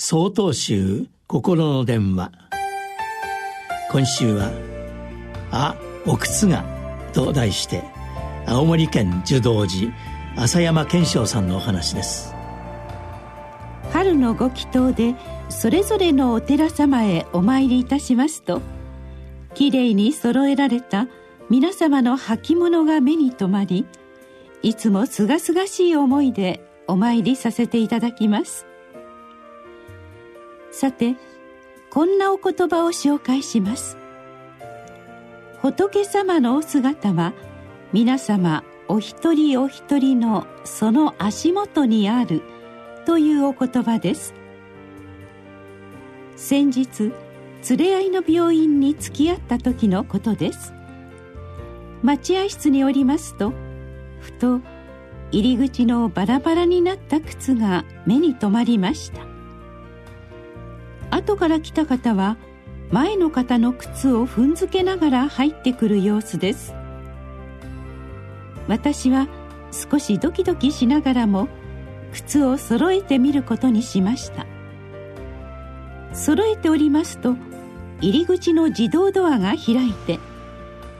総統集心の電話。今週は「あお靴が」と題して青森県樹道寺浅山健昌さんのお話です。春のご祈祷でそれぞれのお寺様へお参りいたしますときれいに揃えられた皆様の履物が目に留まりいつもすがすがしい思いでお参りさせていただきます。さてこんなお言葉を紹介します。仏様のお姿は皆様お一人お一人のその足元にあるというお言葉です。先日連れ合いの病院に付き合った時のことです。待合室におりますとふと入り口のバラバラになった靴が目に留まりました。後から来た方は前の方の靴を踏んづけながら入ってくる様子です。私は少しドキドキしながらも靴を揃えてみることにしました。揃えておりますと入り口の自動ドアが開いて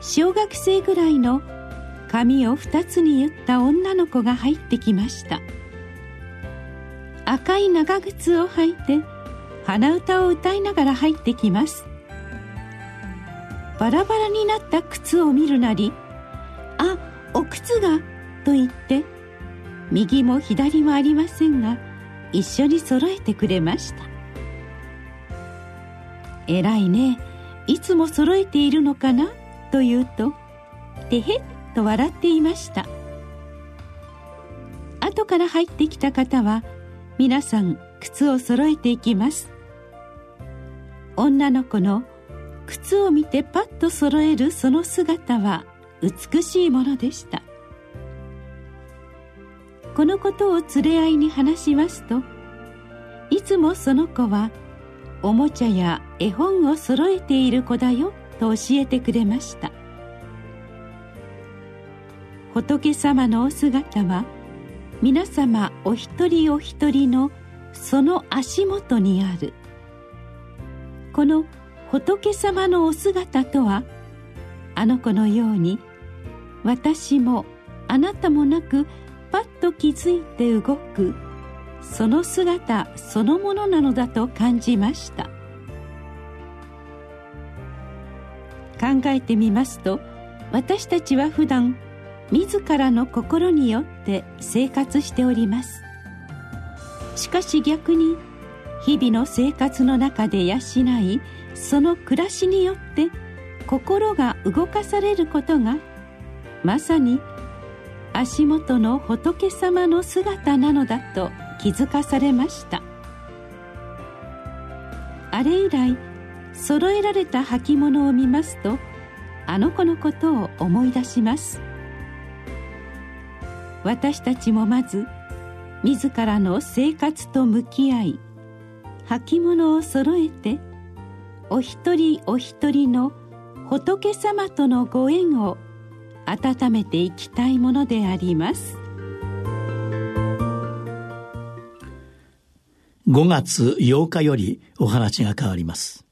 小学生ぐらいの髪を二つに言った女の子が入ってきました。赤い長靴を履いて鼻歌を歌いながら入ってきます。バラバラになった靴を見るなり「あお靴が」と言って右も左もありませんが一緒に揃えてくれました偉いねいつも揃えているのかな？と言うと「てへっ」と笑っていました。後から入ってきた方は皆さん靴を揃えていきます。女の子の靴を見てパッと揃えるその姿は美しいものでした。このことを連れ合いに話しますといつもその子はおもちゃや絵本を揃えている子だよと教えてくれました。仏様のお姿は皆様お一人お一人のその足元にある。この仏様のお姿とはあの子のように私もあなたもなくパッと気づいて動くその姿そのものなのだと感じました。考えてみますと私たちは普段自らの心によって生活しております。しかし逆に日々の生活の中で養いその暮らしによって心が動かされることがまさに足元の仏様の姿なのだと気づかされました。あれ以来揃えられた履物を見ますとあの子のことを思い出します。私たちもまず自らの生活と向き合い履物を揃えてお一人お一人の仏様とのご縁を温めていきたいものであります。5月8日よりお話が変わります。